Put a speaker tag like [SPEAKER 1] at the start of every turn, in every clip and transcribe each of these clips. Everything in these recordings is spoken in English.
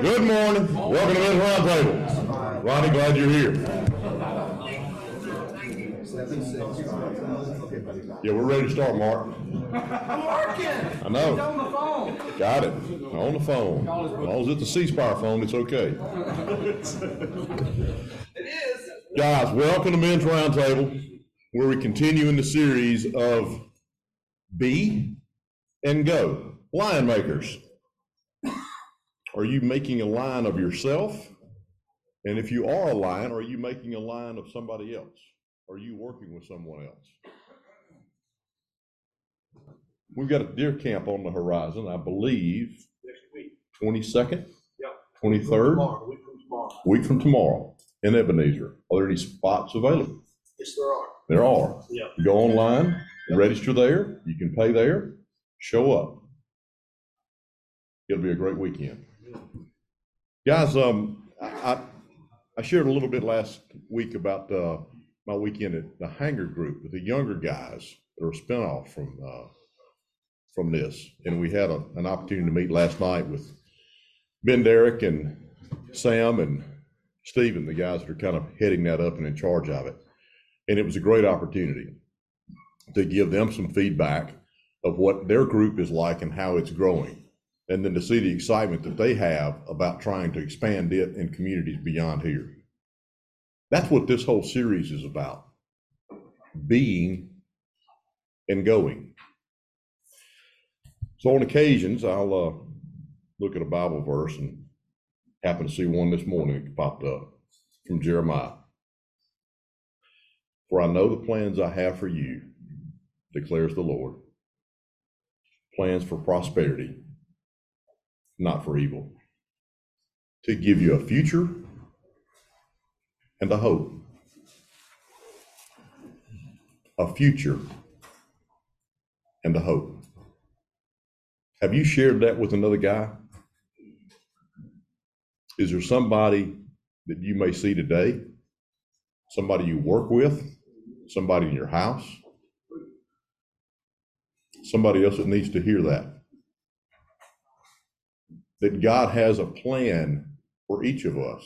[SPEAKER 1] Good morning. Welcome to Men's Roundtable. Ronnie, glad you're here. Yeah, we're ready to start, Mark.
[SPEAKER 2] I'm working.
[SPEAKER 1] I know.
[SPEAKER 2] He's on the phone.
[SPEAKER 1] Got it. On the phone. As long as it's a C Spire phone, it's okay.
[SPEAKER 2] It is.
[SPEAKER 1] Guys, welcome to Men's Roundtable, where we continue in the series of Be and Go, Lion Makers. Are you making a line of yourself? And if you are a line, are you making a line of somebody else? Are you working with someone else? We've got a deer camp on the horizon, I believe,
[SPEAKER 3] next week.
[SPEAKER 1] twenty-second?
[SPEAKER 3] Yeah.
[SPEAKER 1] Twenty-third,
[SPEAKER 3] Tomorrow, week from tomorrow.
[SPEAKER 1] week from tomorrow in Ebenezer. Are there any spots available?
[SPEAKER 3] Yes, there are.
[SPEAKER 1] There are.
[SPEAKER 3] Yeah.
[SPEAKER 1] You Go online, register there, you can pay there, show up. It'll be a great weekend. Guys, um, I, I- shared a little bit last week about, uh, my weekend at the Hanger Group with the younger guys that are a spinoff from, uh, from this. And we had a, an opportunity to meet last night with Ben Derrick and Sam and Stephen, the guys that are kind of heading that up and in charge of it. And it was a great opportunity to give them some feedback of what their group is like and how it's growing. And then to see the excitement that they have about trying to expand it in communities beyond here. That's what this whole series is about. Being and going. So on occasions, I'll uh, look at a Bible verse and happen to see one this morning that popped up from Jeremiah. For I know the plans I have for you, declares the Lord. Plans for prosperity, not for evil. To give you a future and a hope. A future and a hope. Have you shared that with another guy? Is there somebody that you may see today? Somebody you work with? Somebody in your house? Somebody else that needs to hear that? That God has a plan for each of us.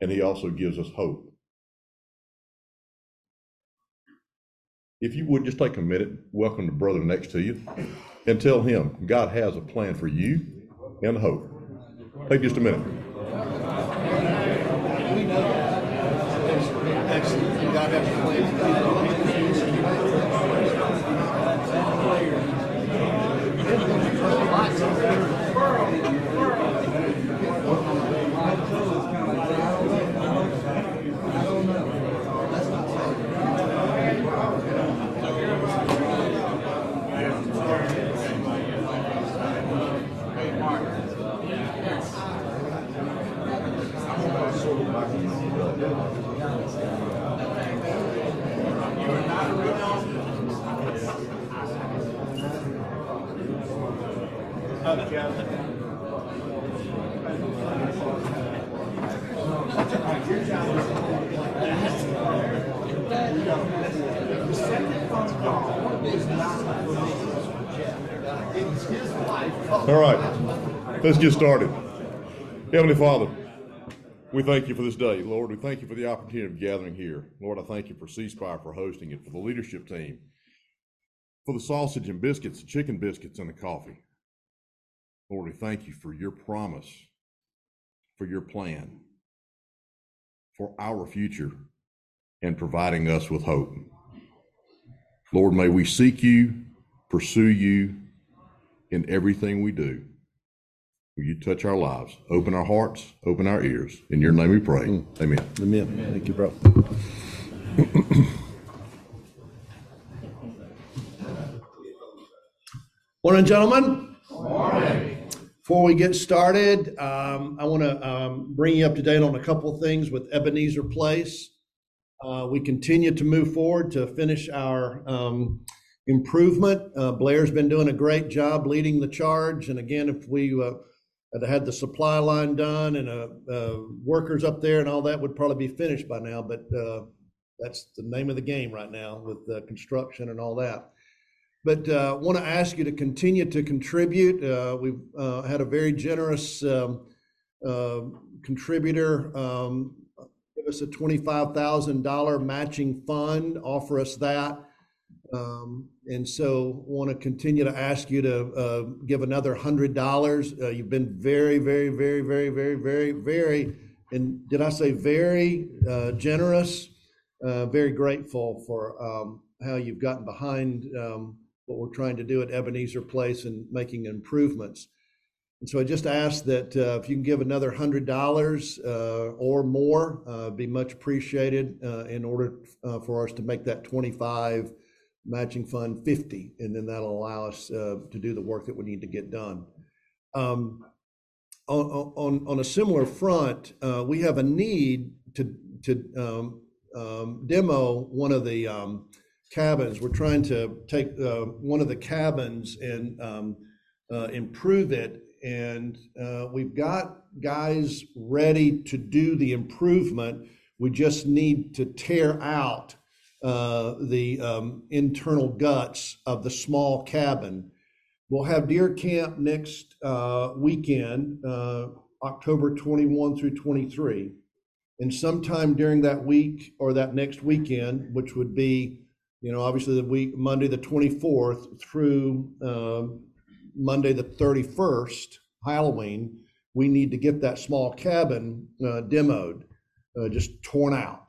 [SPEAKER 1] And he also gives us hope. If you would just take a minute, welcome the brother next to you, and tell him God has a plan for you and hope. Take just a minute. All right, let's get started. Heavenly Father, we thank you for this day. Lord, we thank you for the opportunity of gathering here. Lord, I thank you for C Spire for hosting it, for the leadership team, for the sausage and biscuits, the chicken biscuits, and the coffee. Lord, we thank you for your promise, for your plan, for our future, and providing us with hope. Lord, may we seek you, pursue you in everything we do. Will you touch our lives, open our hearts, open our ears? In your name we pray. Amen.
[SPEAKER 4] Amen. Thank you, bro. Morning, gentlemen. Morning. Before we get started, um, I want to um, bring you up to date on a couple of things with Ebenezer Place. Uh, we continue to move forward to finish our um, improvement. Uh, Blair's been doing a great job leading the charge. And again, if we uh, had had the supply line done and uh, uh, workers up there and all that would probably be finished by now. But uh, that's the name of the game right now with construction and all that. but uh, want to ask you to continue to contribute. We've had a very generous um, contributor um, give us a twenty-five thousand dollar matching fund, offer us that. Um, and so want to continue to ask you to uh, give another hundred dollars. Uh, you've been very, very, very, very, very, very, very, and did I say very uh, generous? Uh, very grateful for um, how you've gotten behind um, what we're trying to do at Ebenezer Place and making improvements. And so I just ask that uh, if you can give another hundred dollars uh, or more, be much appreciated in order for us to make that twenty-five matching fund fifty, and then that'll allow us uh, to do the work that we need to get done. Um, on, on, on a similar front, uh, we have a need to, to um, um, demo one of the um, cabins. We're trying to take uh, one of the cabins and um, uh, improve it. And uh, we've got guys ready to do the improvement. We just need to tear out uh, the um, internal guts of the small cabin. We'll have deer camp next uh, weekend, uh, October 21 through 23. And sometime during that week or that next weekend, which would be, you know, obviously the week, Monday, the 24th through um, Monday, the 31st, Halloween, we need to get that small cabin uh, demoed, uh, just torn out.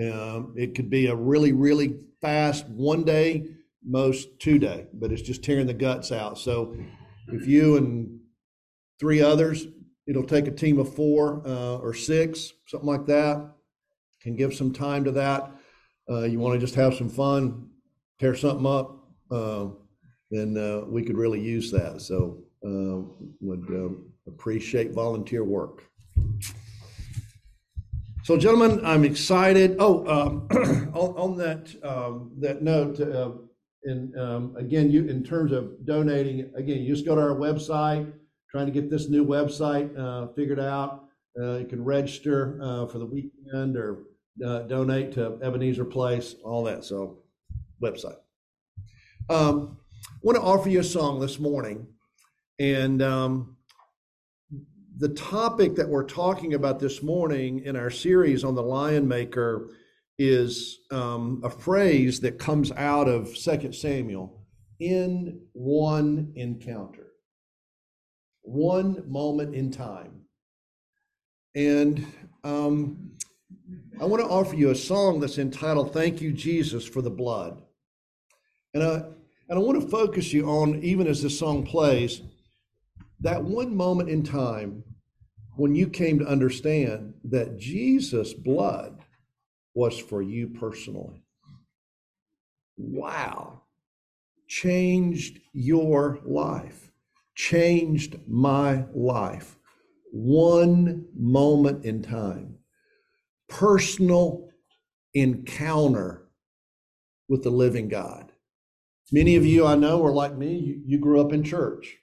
[SPEAKER 4] Um, it could be a really, really fast one day, most two day, but it's just tearing the guts out. So if you and three others, it'll take a team of four uh, or six, something like that, can give some time to that. Uh, you want to just have some fun, tear something up, uh, then uh, we could really use that. So uh, would um, appreciate volunteer work. So, gentlemen, I'm excited. Oh, um, on, on that um, that note, uh, and um, again, you in terms of donating, again, you just go to our website. Trying to get this new website uh, figured out. Uh, you can register uh, for the weekend or uh, donate to Ebenezer Place, all that. So, website. Um, want to offer you a song this morning, and um, the topic that we're talking about this morning in our series on the Lion Maker is um, a phrase that comes out of Second Samuel in one encounter, one moment in time. And um, I want to offer you a song that's entitled Thank You, Jesus, for the Blood. And I, and I want to focus you on, even as this song plays, that one moment in time when you came to understand that Jesus' blood was for you personally. Wow. Changed your life, changed my life. One moment in time. Personal encounter with the living God. Many of you I know are like me, you, you grew up in church.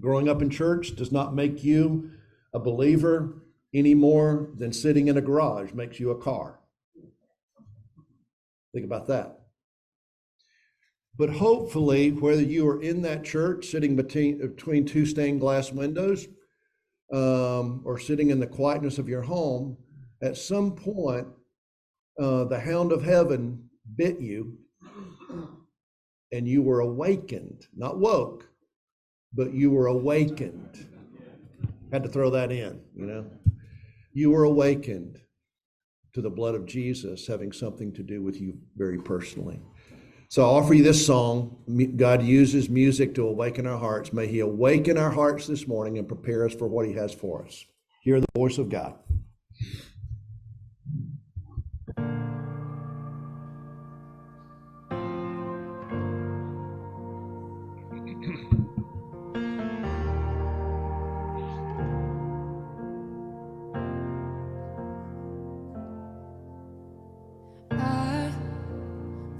[SPEAKER 4] Growing up in church does not make you a believer any more than sitting in a garage makes you a car. Think about that. But hopefully, whether you are in that church sitting between, between two stained glass windows um, or sitting in the quietness of your home, at some point, uh, the hound of heaven bit you and you were awakened, not woke, but you were awakened. Had to throw that in, you know. You were awakened to the blood of Jesus having something to do with you very personally. So I offer you this song. God uses music to awaken our hearts. May He awaken our hearts this morning and prepare us for what He has for us. Hear the voice of God.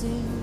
[SPEAKER 5] sing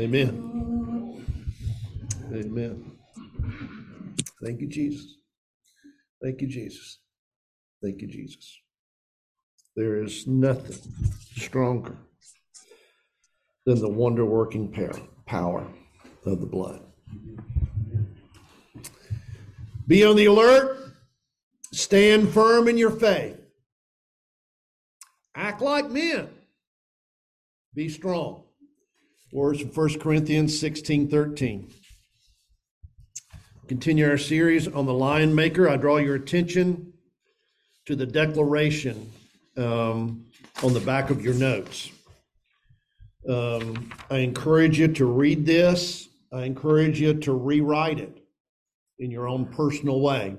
[SPEAKER 4] Amen. Amen. Thank you, Jesus. Thank you, Jesus. Thank you, Jesus. There is nothing stronger than the wonder working power of the blood. Be on the alert. Stand firm in your faith. Act like men. Be strong words from 1 Corinthians 16 13. Continue our series on the lion maker. I draw your attention to the declaration um, on the back of your notes. Um, I encourage you to read this. I encourage you to rewrite it in your own personal way.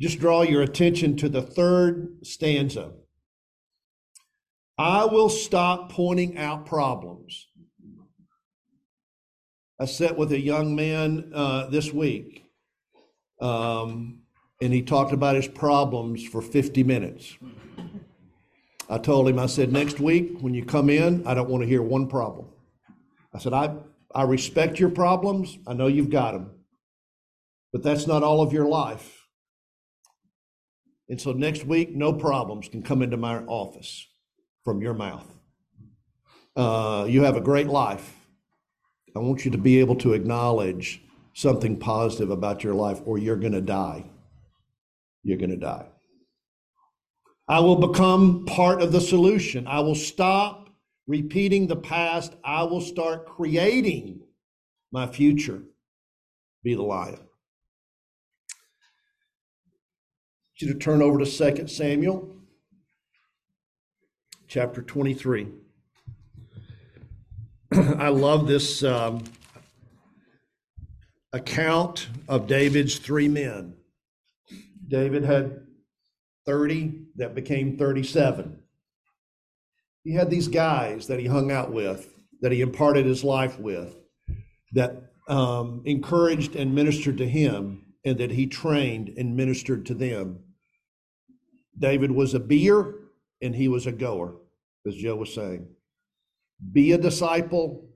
[SPEAKER 4] Just draw your attention to the third stanza. I will stop pointing out problems I sat with a young man uh, this week, um, and he talked about his problems for 50 minutes. I told him, I said, next week when you come in, I don't want to hear one problem. I said, I, I respect your problems. I know you've got them, but that's not all of your life. And so next week, no problems can come into my office from your mouth. Uh, you have a great life. I want you to be able to acknowledge something positive about your life, or you're going to die. You're going to die. I will become part of the solution. I will stop repeating the past. I will start creating my future. Be the lion. You to turn over to 2 Samuel chapter 23. I love this um, account of David's three men. David had 30 that became 37. He had these guys that he hung out with, that he imparted his life with, that um, encouraged and ministered to him, and that he trained and ministered to them. David was a beer and he was a goer, as Joe was saying. Be a disciple,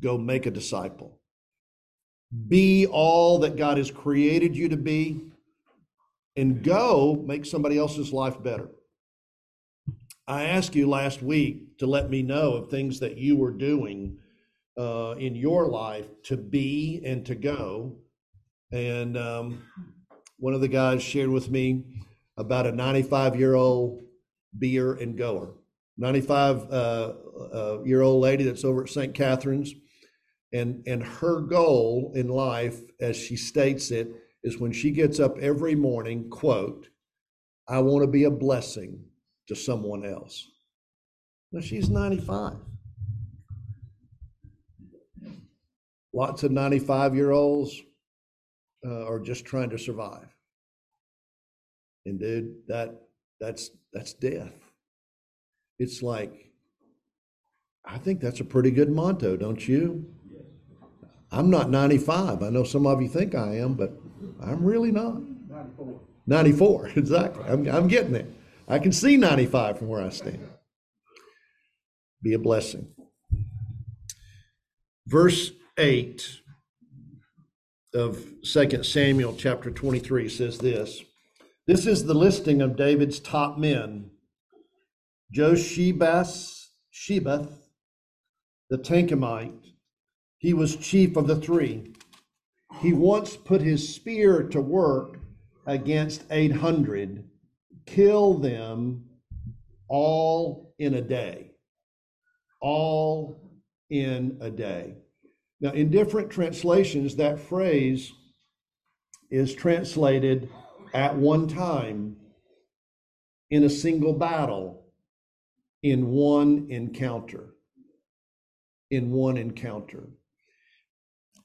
[SPEAKER 4] go make a disciple. Be all that God has created you to be, and go make somebody else's life better. I asked you last week to let me know of things that you were doing uh, in your life to be and to go. And um, one of the guys shared with me about a 95 year old beer and goer. 95 uh, uh, year old lady that's over at St. Catherine's. And, and her goal in life, as she states it, is when she gets up every morning, quote, I want to be a blessing to someone else. Now she's 95. Lots of 95 year olds uh, are just trying to survive. And dude, that that's that's death. It's like I think that's a pretty good motto, don't you? I'm not 95. I know some of you think I am, but I'm really not. 94. 94, exactly. I'm, I'm getting there. I can see 95 from where I stand. Be a blessing. Verse 8 of 2 Samuel chapter 23 says this This is the listing of David's top men Joshebas, Shebath, the Tahkemonite. He was chief of the three. He once put his spear to work against 800, kill them all in a day. All in a day. Now, in different translations, that phrase is translated at one time in a single battle, in one encounter. In one encounter.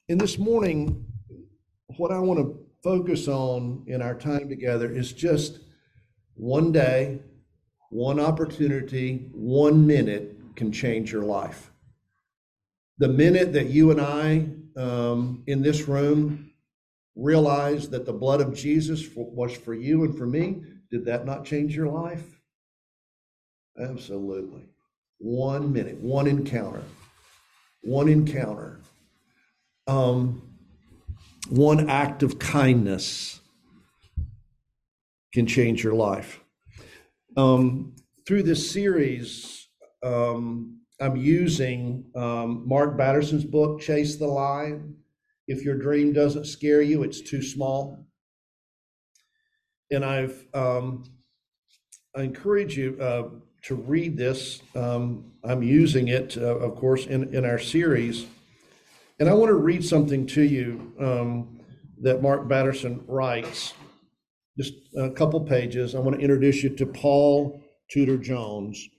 [SPEAKER 4] And this morning, what I want to focus on in our time together is just one day, one opportunity, one minute can change your life. The minute that you and I um, in this room realize that the blood of Jesus for, was for you and for me, did that not change your life? Absolutely. One minute, one encounter, one encounter, um, one act of kindness can change your life. Um, through this series, um, I'm using um, Mark Batterson's book, Chase the Lion. If your dream doesn't scare you, it's too small. And I've um, I encourage you uh, to read this. Um, I'm using it, uh, of course, in, in our series. And I want to read something to you um, that Mark Batterson writes, just a couple pages. I want to introduce you to Paul Tudor Jones,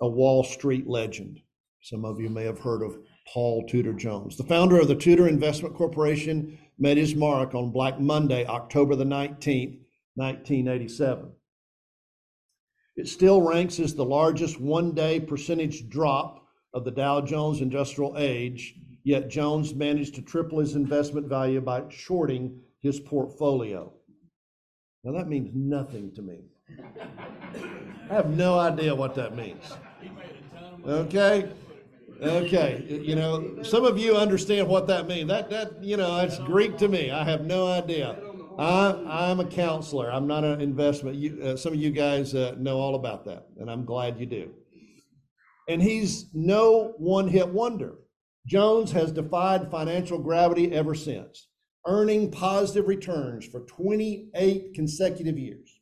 [SPEAKER 4] a Wall Street legend. Some of you may have heard of Paul Tudor Jones. The founder of the Tudor Investment Corporation made his mark on Black Monday, October the 19th, 1987. It still ranks as the largest one day percentage drop of the Dow Jones Industrial Age, yet Jones managed to triple his investment value by shorting his portfolio. Now, that means nothing to me. I have no idea what that means. Okay? Okay, you know, some of you understand what that means. That, that, you know, it's Greek to me. I have no idea. I, I'm a counselor. I'm not an investment. You, uh, some of you guys uh, know all about that, and I'm glad you do. And he's no one hit wonder. Jones has defied financial gravity ever since, earning positive returns for 28 consecutive years.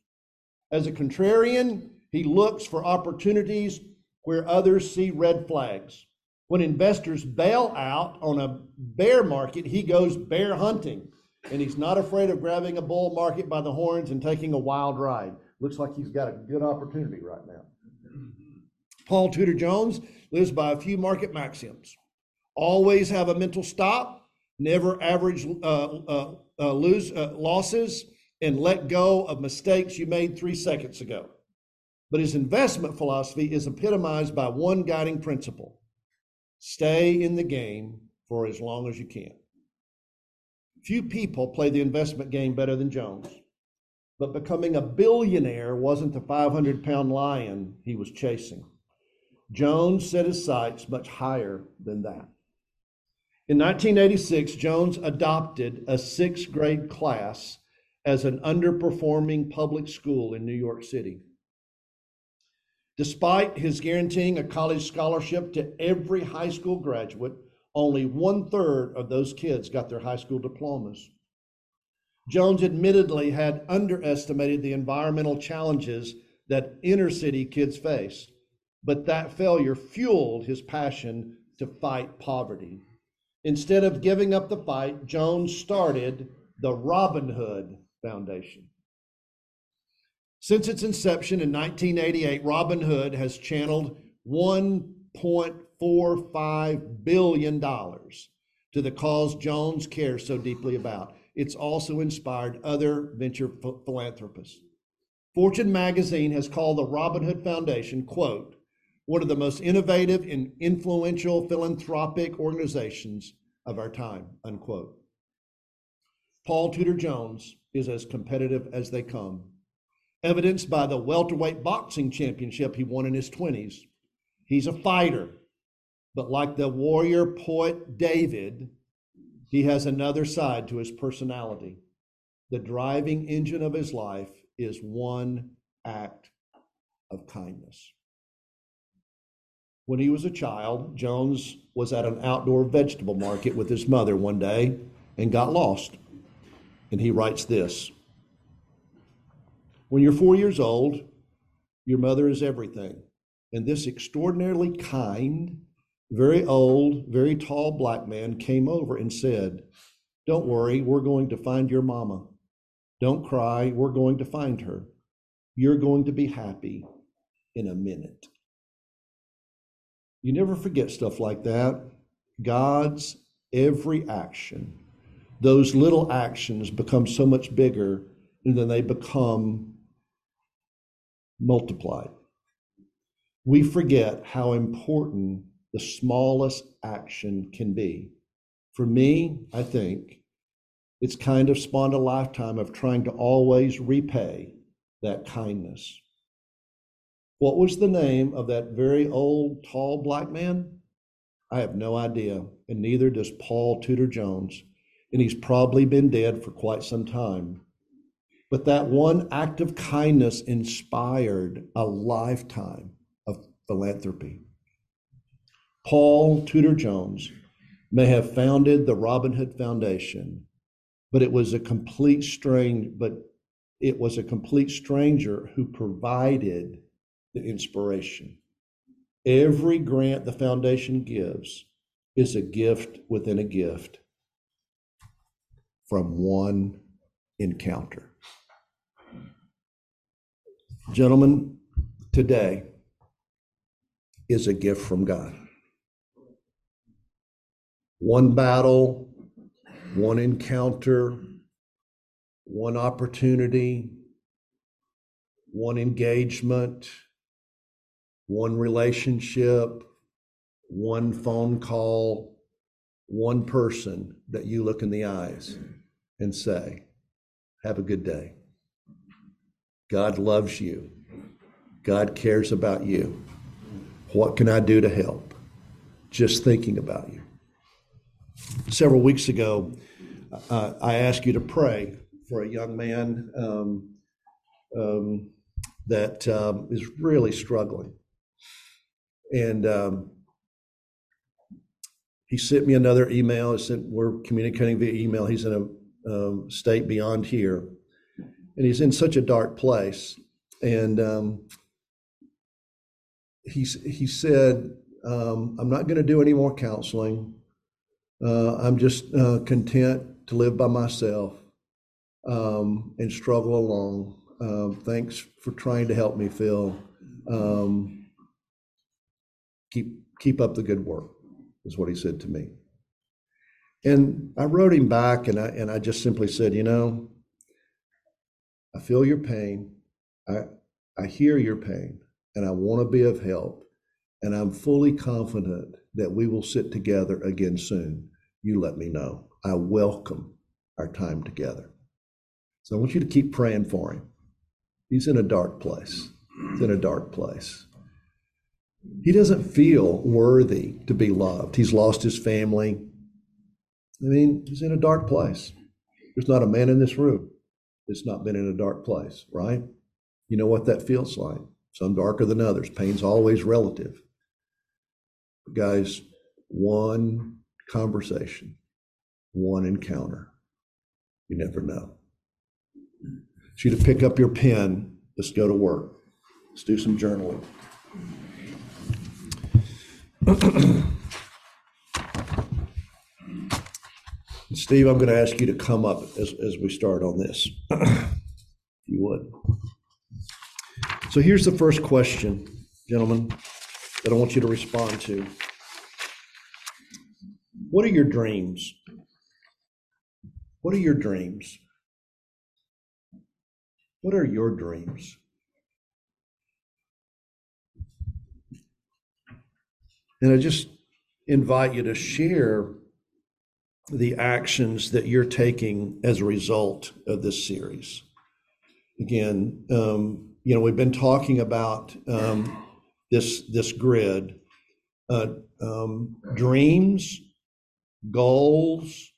[SPEAKER 4] As a contrarian, he looks for opportunities where others see red flags. When investors bail out on a bear market, he goes bear hunting. And he's not afraid of grabbing a bull market by the horns and taking a wild ride. Looks like he's got a good opportunity right now. Paul Tudor Jones lives by a few market maxims. Always have a mental stop, never average uh, uh, uh, lose uh, losses, and let go of mistakes you made three seconds ago. But his investment philosophy is epitomized by one guiding principle stay in the game for as long as you can. Few people play the investment game better than Jones, but becoming a billionaire wasn't the 500 pound lion he was chasing. Jones set his sights much higher than that. In 1986, Jones adopted a sixth grade class as an underperforming public school in New York City. Despite his guaranteeing a college scholarship to every high school graduate, only one third of those kids got their high school diplomas. Jones admittedly had underestimated the environmental challenges that inner city kids face, but that failure fueled his passion to fight poverty. Instead of giving up the fight, Jones started the Robin Hood Foundation. Since its inception in 1988, Robin Hood has channeled $1.45 billion to the cause Jones cares so deeply about. It's also inspired other venture ph- philanthropists. Fortune magazine has called the Robin Hood Foundation, quote, one of the most innovative and influential philanthropic organizations of our time, unquote. Paul Tudor Jones is as competitive as they come, evidenced by the welterweight boxing championship he won in his 20s. He's a fighter, but like the warrior poet David, he has another side to his personality. The driving engine of his life is one act of kindness. When he was a child, Jones was at an outdoor vegetable market with his mother one day and got lost. And he writes this When you're four years old, your mother is everything. And this extraordinarily kind, very old, very tall black man came over and said, Don't worry, we're going to find your mama. Don't cry, we're going to find her. You're going to be happy in a minute. You never forget stuff like that. God's every action, those little actions become so much bigger and then they become multiplied. We forget how important the smallest action can be. For me, I think it's kind of spawned a lifetime of trying to always repay that kindness. What was the name of that very old, tall black man? I have no idea, and neither does Paul Tudor Jones, and he's probably been dead for quite some time. But that one act of kindness inspired a lifetime of philanthropy. Paul Tudor Jones may have founded the Robin Hood Foundation, but it was a complete strange, but it was a complete stranger who provided the inspiration. Every grant the foundation gives is a gift within a gift from one encounter. Gentlemen, today is a gift from God. One battle, one encounter, one opportunity, one engagement, one relationship, one phone call, one person that you look in the eyes and say, Have a good day. God loves you. God cares about you. What can I do to help? Just thinking about you. Several weeks ago, uh, I asked you to pray for a young man um, um, that um, is really struggling. And um, he sent me another email. He said, We're communicating via email. He's in a um, state beyond here. And he's in such a dark place. And um, he's, he said, I'm not going to do any more counseling. Uh, I'm just uh, content to live by myself um, and struggle along. Um, thanks for trying to help me, Phil. Um, keep keep up the good work, is what he said to me. And I wrote him back, and I and I just simply said, you know, I feel your pain. I I hear your pain, and I want to be of help. And I'm fully confident that we will sit together again soon. You let me know. I welcome our time together. So I want you to keep praying for him. He's in a dark place. He's in a dark place. He doesn't feel worthy to be loved. He's lost his family. I mean, he's in a dark place. There's not a man in this room that's not been in a dark place, right? You know what that feels like. Some darker than others. Pain's always relative. Guys, one conversation, one encounter. You never know. Want you to pick up your pen. Let's go to work. Let's do some journaling. Steve, I'm going to ask you to come up as, as we start on this, if you would. So here's the first question, gentlemen, that I want you to respond to. What are your dreams? What are your dreams? What are your dreams? And I just invite you to share the actions that you're taking as a result of this series. Again, um, you know, we've been talking about um, this this grid, uh, um, dreams, goals,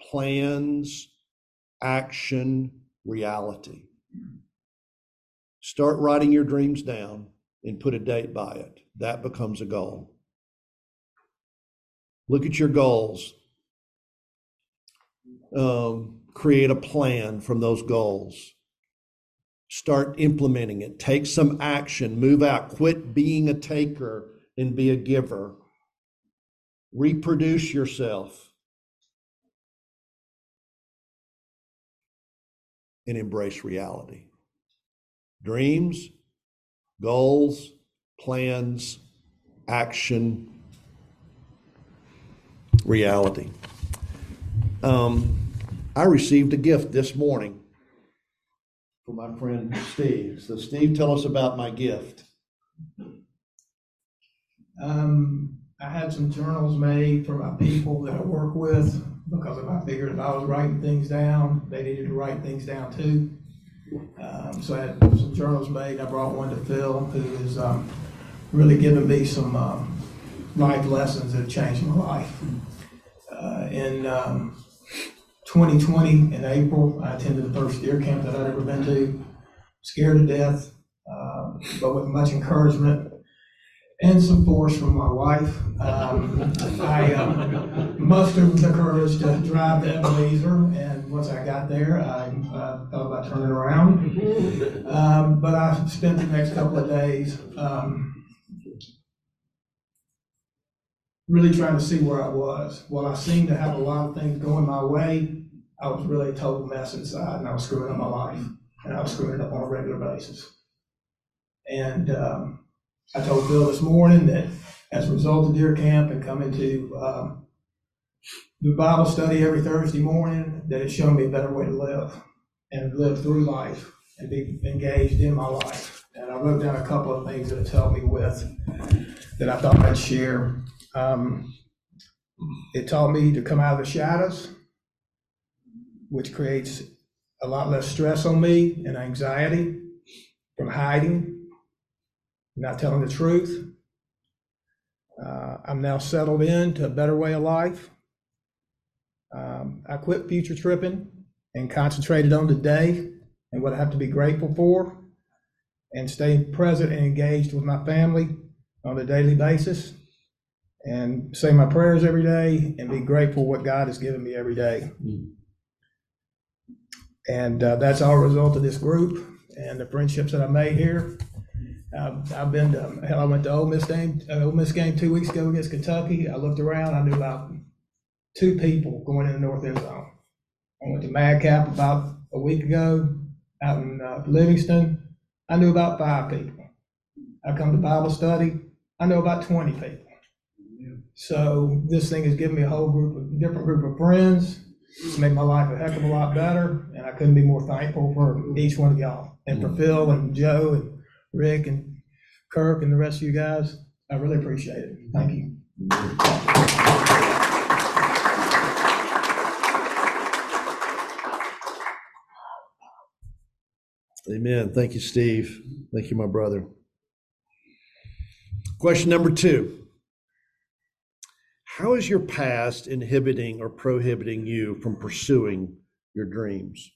[SPEAKER 4] plans, action, reality. Start writing your dreams down and put a date by it. That becomes a goal. Look at your goals. Um, create a plan from those goals. Start implementing it. Take some action. Move out. Quit being a taker and be a giver. Reproduce yourself. And embrace reality. Dreams, goals, plans, action, reality. Um, I received a gift this morning from my friend Steve. So, Steve, tell us about my gift.
[SPEAKER 6] Um, I had some journals made for my people that I work with because if I figured if I was writing things down, they needed to write things down too. Um, so I had some journals made. I brought one to Phil, who is um, really giving me some um, life lessons that have changed my life. Uh, in um, 2020, in April, I attended the first deer camp that I'd ever been to. Scared to death, uh, but with much encouragement and some force from my wife. Um, I um, mustered the courage to drive to Ebenezer, and once I got there, I uh, thought about turning around. Um, but I spent the next couple of days um, really trying to see where I was. While I seemed to have a lot of things going my way, I was really a total mess inside, and I was screwing up my life, and I was screwing it up on a regular basis. And um, I told Bill this morning that as a result of deer camp and coming to um, the Bible study every Thursday morning that it showed me a better way to live and live through life and be engaged in my life. And I wrote down a couple of things that it's helped me with that I thought I'd share. Um, it taught me to come out of the shadows, which creates a lot less stress on me and anxiety from hiding, not telling the truth. Uh, I'm now settled into a better way of life. Um, I quit future tripping and concentrated on today and what I have to be grateful for, and stay present and engaged with my family on a daily basis, and say my prayers every day and be grateful what God has given me every day. And uh, that's all a result of this group and the friendships that I made here. Um, I've been to, hell, I went to Ole Miss game, uh, Ole Miss game two weeks ago against Kentucky. I looked around, I knew about two people going in the north end zone. I went to Madcap about a week ago out in uh, Livingston. I knew about five people. I come to Bible study. I know about 20 people. So this thing has given me a whole group of different group of friends. It's made my life a heck of a lot better, and I couldn't be more thankful for each one of y'all and for mm. Phil and Joe and Rick and Kirk and the rest of you guys. I really appreciate it. Thank you.
[SPEAKER 4] Amen. Thank you, Steve. Thank you, my brother. Question number two. How is your past inhibiting or prohibiting you from pursuing your dreams?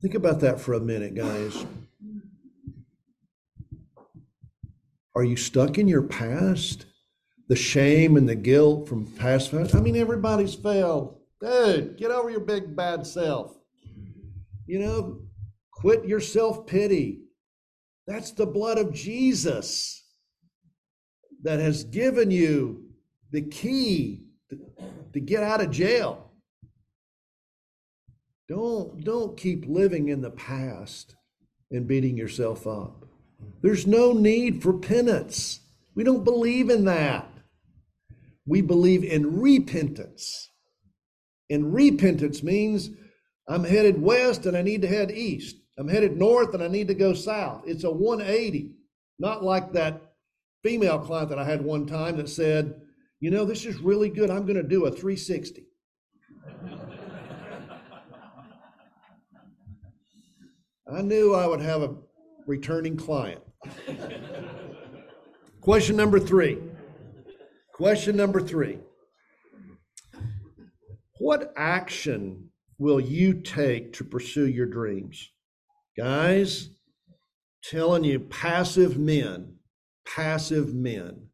[SPEAKER 4] Think about that for a minute, guys. Are you stuck in your past? The shame and the guilt from past? I mean, everybody's failed. Dude, get over your big bad self. You know, quit your self pity. That's the blood of Jesus that has given you the key to, to get out of jail. Don't, don't keep living in the past and beating yourself up. There's no need for penance. We don't believe in that. We believe in repentance. And repentance means I'm headed west and I need to head east. I'm headed north and I need to go south. It's a 180, not like that female client that I had one time that said, You know, this is really good. I'm going to do a 360. I knew I would have a returning client. Question number three. Question number three. What action will you take to pursue your dreams? Guys, telling you, passive men, passive men.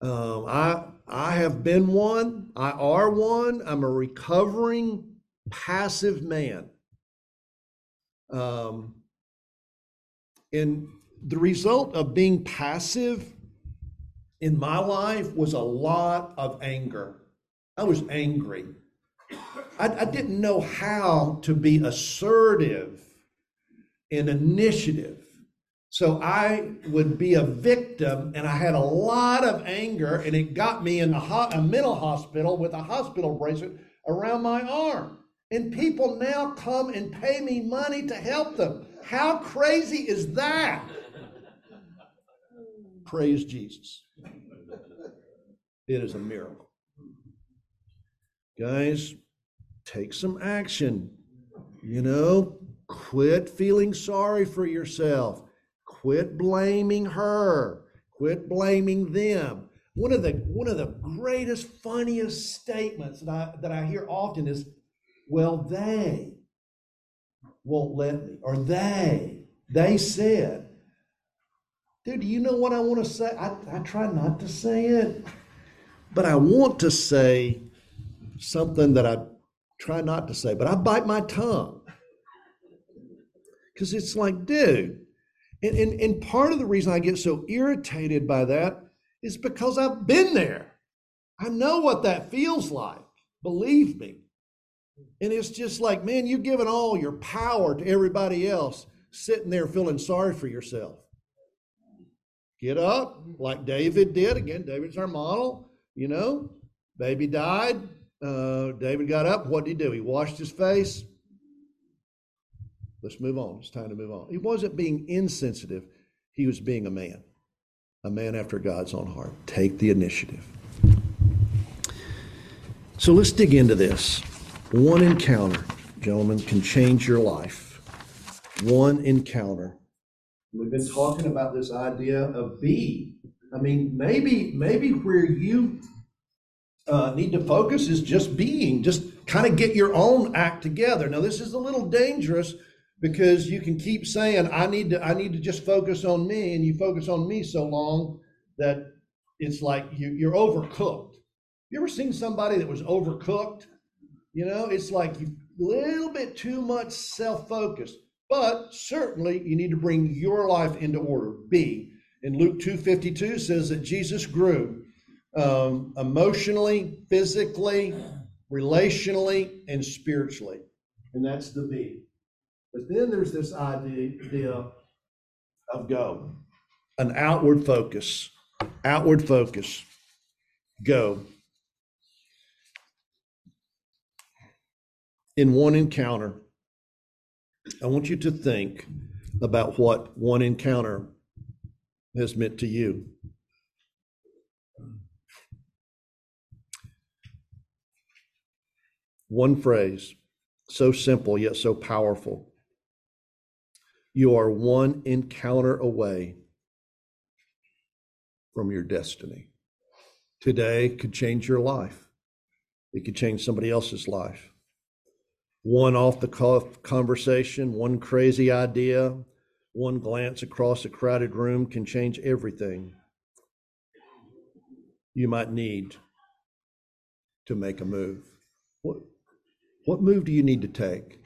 [SPEAKER 4] Um, I I have been one. I are one. I'm a recovering passive man. Um, and the result of being passive in my life was a lot of anger. I was angry. I, I didn't know how to be assertive and initiative. So I would be a victim, and I had a lot of anger, and it got me in a, ho- a mental hospital with a hospital bracelet around my arm. And people now come and pay me money to help them. How crazy is that? Praise Jesus. It is a miracle. Guys, take some action. You know, quit feeling sorry for yourself. Quit blaming her. Quit blaming them. One of the one of the greatest, funniest statements that I that I hear often is, "Well, they won't let me," or "They they said." Dude, do you know what I want to say? I, I try not to say it, but I want to say something that I try not to say, but I bite my tongue. Because it's like, dude, and, and, and part of the reason I get so irritated by that is because I've been there. I know what that feels like, believe me. And it's just like, man, you've given all your power to everybody else, sitting there feeling sorry for yourself. Get up like David did. Again, David's our model, you know. Baby died. Uh, David got up. What did he do? He washed his face. Let's move on. It's time to move on. He wasn't being insensitive. He was being a man, a man after God's own heart. Take the initiative. So let's dig into this. One encounter, gentlemen, can change your life. One encounter. We've been talking about this idea of be. I mean, maybe, maybe where you uh, need to focus is just being, just kind of get your own act together. Now, this is a little dangerous because you can keep saying, I need to, I need to just focus on me, and you focus on me so long that it's like you, you're overcooked. You ever seen somebody that was overcooked? You know, it's like you a little bit too much self-focus. But certainly you need to bring your life into order. B. In Luke 2:52 says that Jesus grew um, emotionally, physically, relationally, and spiritually. And that's the B. But then there's this idea of go, an outward focus, outward focus, go. In one encounter, I want you to think about what one encounter has meant to you. One phrase, so simple yet so powerful. You are one encounter away from your destiny. Today could change your life, it could change somebody else's life. One off the cuff conversation, one crazy idea, one glance across a crowded room can change everything you might need to make a move. What, what move do you need to take?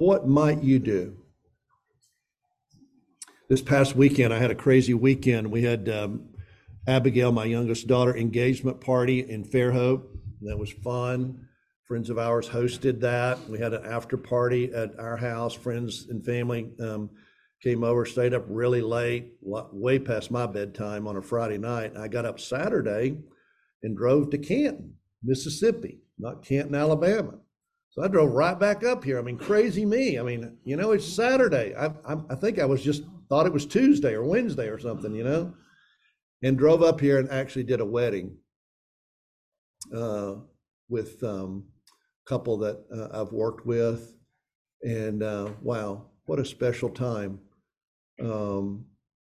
[SPEAKER 4] What might you do? This past weekend, I had a crazy weekend. We had um, Abigail, my youngest daughter, engagement party in Fairhope. That was fun. Friends of ours hosted that. We had an after party at our house. Friends and family um, came over, stayed up really late, way past my bedtime on a Friday night. I got up Saturday and drove to Canton, Mississippi, not Canton, Alabama. So I drove right back up here. I mean, crazy me. I mean, you know, it's Saturday. I, I, I think I was just thought it was Tuesday or Wednesday or something, you know, and drove up here and actually did a wedding uh, with um, a couple that uh, I've worked with. And uh, wow, what a special time um,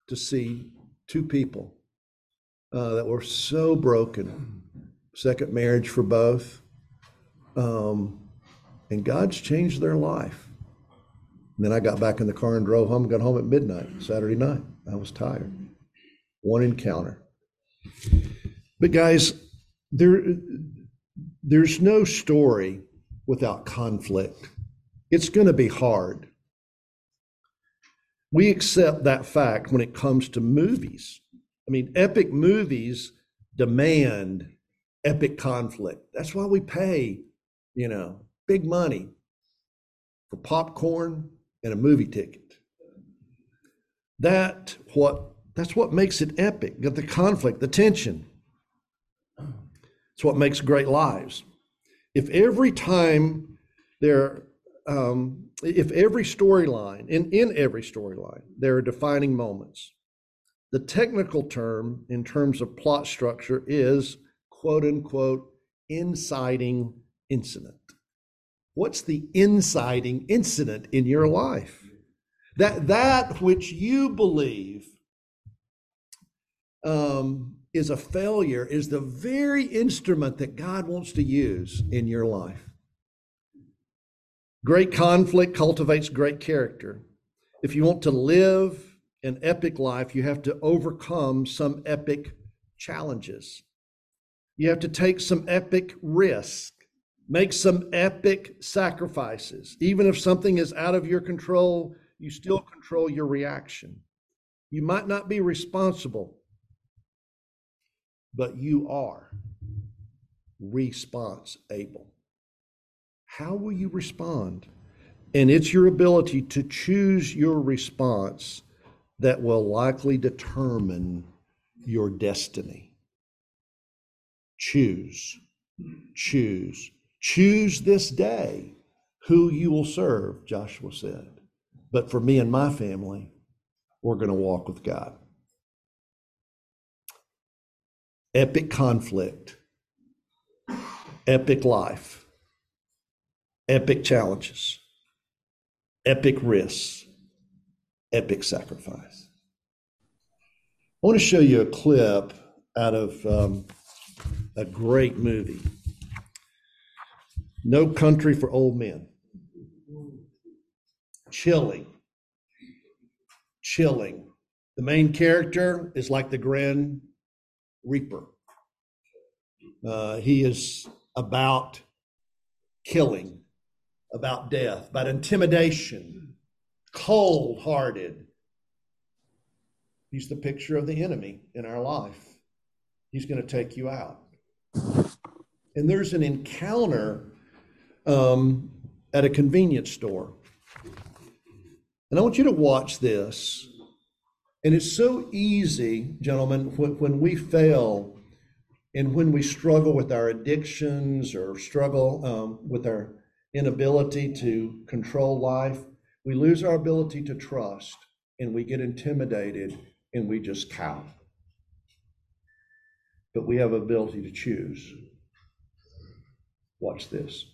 [SPEAKER 4] to see two people uh, that were so broken. Second marriage for both. Um, and God's changed their life. And then I got back in the car and drove home, got home at midnight, Saturday night. I was tired. One encounter. But guys, there, there's no story without conflict. It's going to be hard. We accept that fact when it comes to movies. I mean, epic movies demand epic conflict. That's why we pay, you know, big money for popcorn and a movie ticket. That what that's what makes it epic. Got the conflict, the tension. It's what makes great lives. If every time there, um, if every storyline, in, in every storyline, there are defining moments, the technical term in terms of plot structure is quote unquote inciting incident. What's the inciting incident in your life? That that which you believe um, is a failure is the very instrument that God wants to use in your life. Great conflict cultivates great character. If you want to live an epic life, you have to overcome some epic challenges. You have to take some epic risk, make some epic sacrifices. Even if something is out of your control, you still control your reaction. You might not be responsible, but you are response able. How will you respond? And it's your ability to choose your response that will likely determine your destiny. choose, choose, choose this day who you will serve, Joshua said. But for me and my family, we're going to walk with God. Epic conflict, epic life, epic challenges, epic risks, epic sacrifice. I want to show you a clip out of um, a great movie No Country for Old Men. Chilling. Chilling. The main character is like the Grand Reaper. Uh, he is about killing, about death, about intimidation, cold hearted. He's the picture of the enemy in our life. He's going to take you out. And there's an encounter um, at a convenience store. And I want you to watch this. And it's so easy, gentlemen, when, we fail and when we struggle with our addictions or struggle um, with our inability to control life, we lose our ability to trust and we get intimidated and we just cow. But we have ability to choose. Watch this.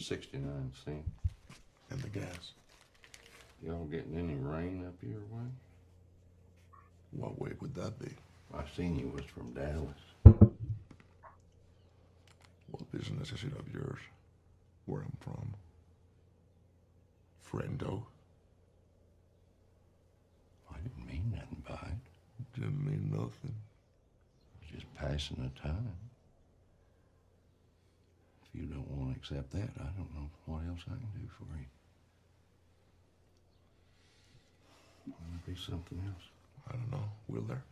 [SPEAKER 7] Sixty-nine cent.
[SPEAKER 3] And the gas.
[SPEAKER 7] Y'all getting any rain up your way?
[SPEAKER 3] What way would that be?
[SPEAKER 7] I seen you was from Dallas.
[SPEAKER 3] What business is it of yours? Where I'm from? Friendo.
[SPEAKER 7] I didn't mean nothing by it.
[SPEAKER 3] Didn't mean nothing.
[SPEAKER 7] Just passing the time. If you don't want to accept that, I don't know what else I can do for you. Might be something else.
[SPEAKER 3] I don't know. Will there?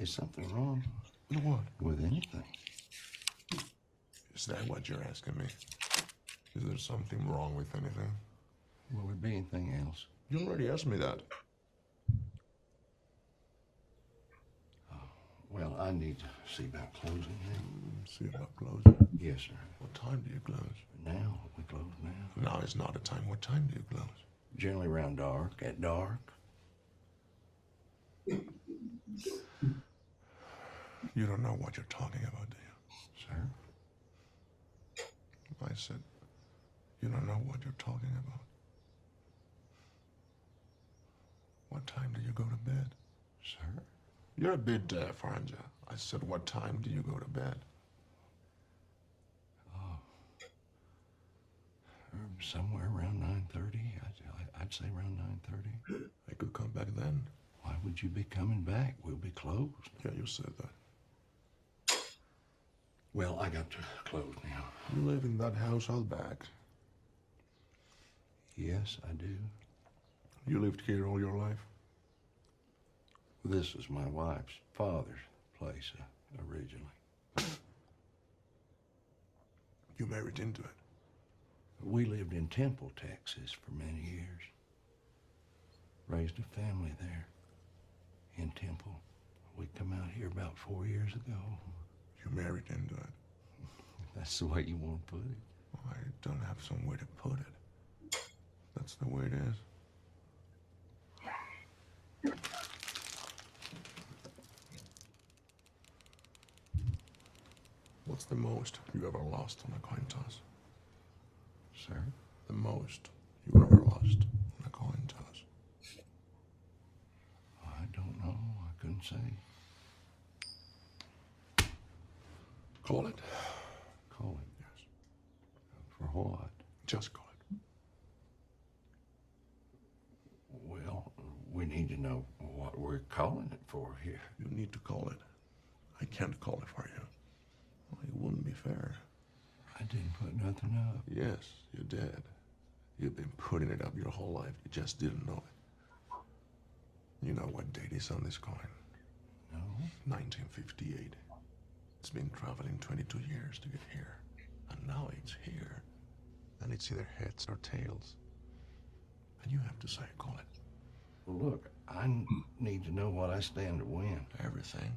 [SPEAKER 7] Is something wrong With
[SPEAKER 3] What?
[SPEAKER 7] with anything?
[SPEAKER 3] Is that what you're asking me? Is there something wrong with anything?
[SPEAKER 7] Will there be anything else?
[SPEAKER 3] You already asked me that.
[SPEAKER 7] Oh, well, I need to see about closing now.
[SPEAKER 3] Mm, see about closing.
[SPEAKER 7] Yes, sir.
[SPEAKER 3] What time do you close?
[SPEAKER 7] Now, we close now.
[SPEAKER 3] Now is not a time. What time do you close?
[SPEAKER 7] Generally around dark, at dark.
[SPEAKER 3] Don't know what you're talking about, do you?
[SPEAKER 7] Sir?
[SPEAKER 3] I said, you don't know what you're talking about. What time do you go to bed?
[SPEAKER 7] Sir?
[SPEAKER 3] You're a bit deaf, aren't you? I said, what time do you go to bed?
[SPEAKER 7] Um, somewhere around 9.30. I'd, I'd say around 9.30.
[SPEAKER 3] I could come back then.
[SPEAKER 7] Why would you be coming back? We'll be closed.
[SPEAKER 3] Yeah, you said that.
[SPEAKER 7] Well, I got to close now.
[SPEAKER 3] You live in that house out back.
[SPEAKER 7] Yes, I do.
[SPEAKER 3] You lived here all your life?
[SPEAKER 7] This is my wife's father's place uh, originally.
[SPEAKER 3] You married into it.
[SPEAKER 7] We lived in Temple, Texas for many years. Raised a family there in Temple. We come out here about four years ago.
[SPEAKER 3] You married into it.
[SPEAKER 7] That's the way you want to put it.
[SPEAKER 3] I don't have some way to put it. That's the way it is. What's the most you ever lost on a coin toss?
[SPEAKER 7] Sir?
[SPEAKER 3] The most you ever lost on a coin toss?
[SPEAKER 7] I don't know. I couldn't say.
[SPEAKER 3] Call it.
[SPEAKER 7] Call it.
[SPEAKER 3] Yes.
[SPEAKER 7] For what?
[SPEAKER 3] Just call it.
[SPEAKER 7] Well, we need to know what we're calling it for here.
[SPEAKER 3] You need to call it. I can't call it for you. Well, it wouldn't be fair.
[SPEAKER 7] I didn't put nothing up.
[SPEAKER 3] Yes, you did. You've been putting it up your whole life. You just didn't know it. You know what date is on this coin?
[SPEAKER 7] No.
[SPEAKER 3] 1958. It's been traveling 22 years to get here. And now it's here. And it's either heads or tails. And you have to say, call it
[SPEAKER 7] Well, look, I n- need to know what I stand to win.
[SPEAKER 3] everything.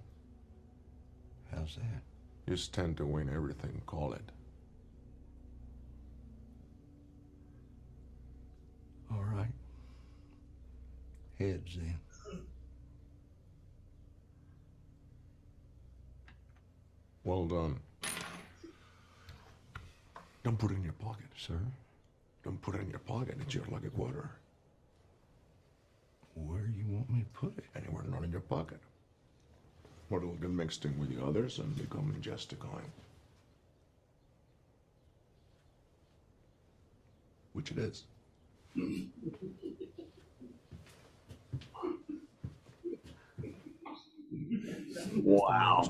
[SPEAKER 7] How's that?
[SPEAKER 3] You stand to win everything, call it.
[SPEAKER 7] All right. Heads then.
[SPEAKER 3] Well done. Don't put it in your pocket.
[SPEAKER 7] Sir,
[SPEAKER 3] Don't put it in your pocket. It's your lucky quarter.
[SPEAKER 7] where you want me to put it?
[SPEAKER 3] Anywhere not in your pocket. Or it'll get mixed in with the others and become just a coin. Which it is.
[SPEAKER 4] Wow.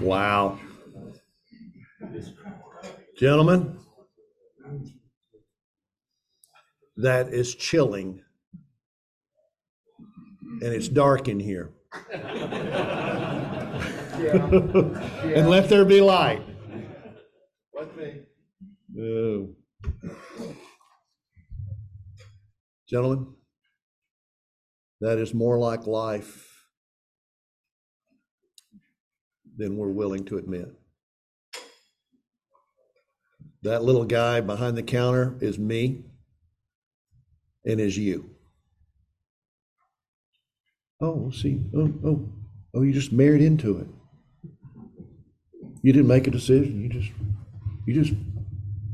[SPEAKER 4] Wow. Gentlemen, that is chilling. And it's dark in here. And let there be light. No. Gentlemen, that is more like life than we're willing to admit. That little guy behind the counter is me and is you. Oh, see, oh, oh, oh, you just married into it. You didn't make a decision. You just, you just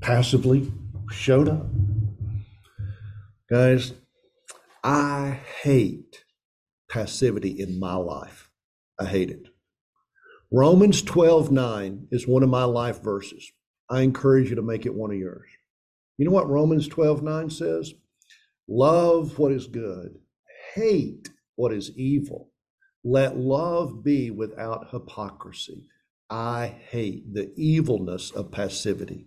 [SPEAKER 4] passively showed up. Guys, I hate passivity in my life. I hate it. Romans 12 9 is one of my life verses. I encourage you to make it one of yours. You know what Romans 12 9 says? Love what is good, hate what is evil. Let love be without hypocrisy. I hate the evilness of passivity.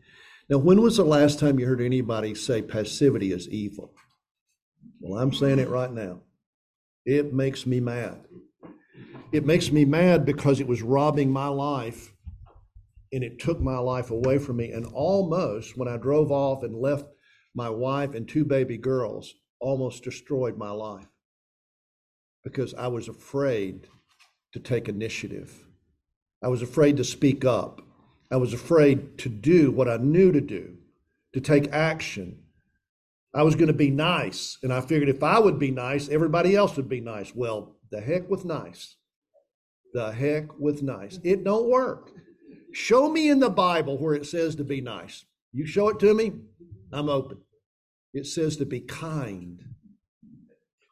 [SPEAKER 4] Now, when was the last time you heard anybody say passivity is evil? Well, I'm saying it right now. It makes me mad. It makes me mad because it was robbing my life and it took my life away from me. And almost, when I drove off and left my wife and two baby girls, almost destroyed my life because I was afraid to take initiative. I was afraid to speak up. I was afraid to do what I knew to do, to take action. I was going to be nice. And I figured if I would be nice, everybody else would be nice. Well, the heck with nice. The heck with nice. It don't work. Show me in the Bible where it says to be nice. You show it to me, I'm open. It says to be kind.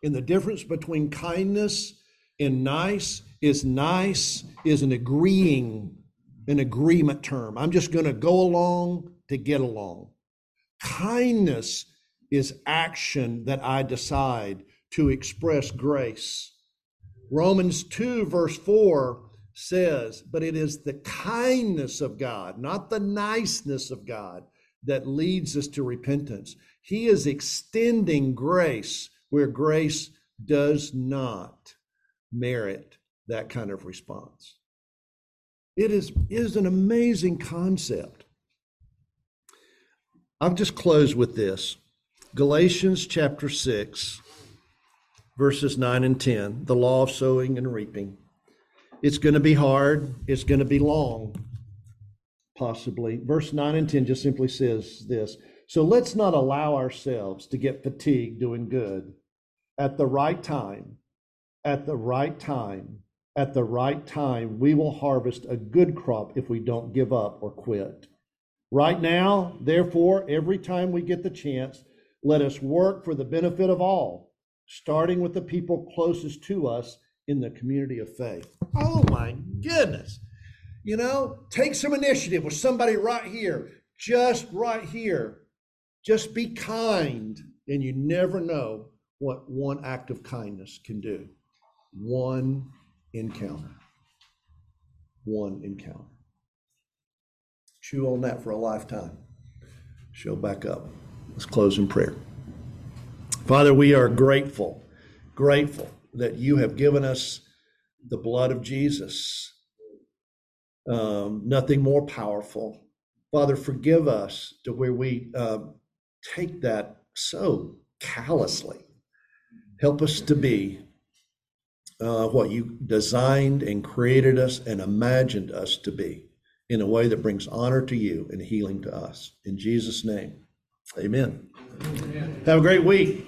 [SPEAKER 4] And the difference between kindness and nice is nice is an agreeing, an agreement term. I'm just going to go along to get along. Kindness is action that I decide to express grace. Romans 2, verse 4 says, But it is the kindness of God, not the niceness of God, that leads us to repentance. He is extending grace where grace does not merit that kind of response. It is, is an amazing concept. I'll just close with this Galatians chapter 6, verses 9 and 10, the law of sowing and reaping. It's going to be hard, it's going to be long, possibly. Verse 9 and 10 just simply says this So let's not allow ourselves to get fatigued doing good. At the right time, at the right time, at the right time, we will harvest a good crop if we don't give up or quit. Right now, therefore, every time we get the chance, let us work for the benefit of all, starting with the people closest to us in the community of faith. Oh my goodness. You know, take some initiative with somebody right here, just right here. Just be kind, and you never know what one act of kindness can do. One encounter. One encounter. Chew on that for a lifetime. Show back up. Let's close in prayer. Father, we are grateful, grateful that you have given us the blood of Jesus. Um, nothing more powerful. Father, forgive us to where we uh, take that so callously. Help us to be uh, what you designed and created us and imagined us to be in a way that brings honor to you and healing to us. In Jesus' name, amen. Have a great week.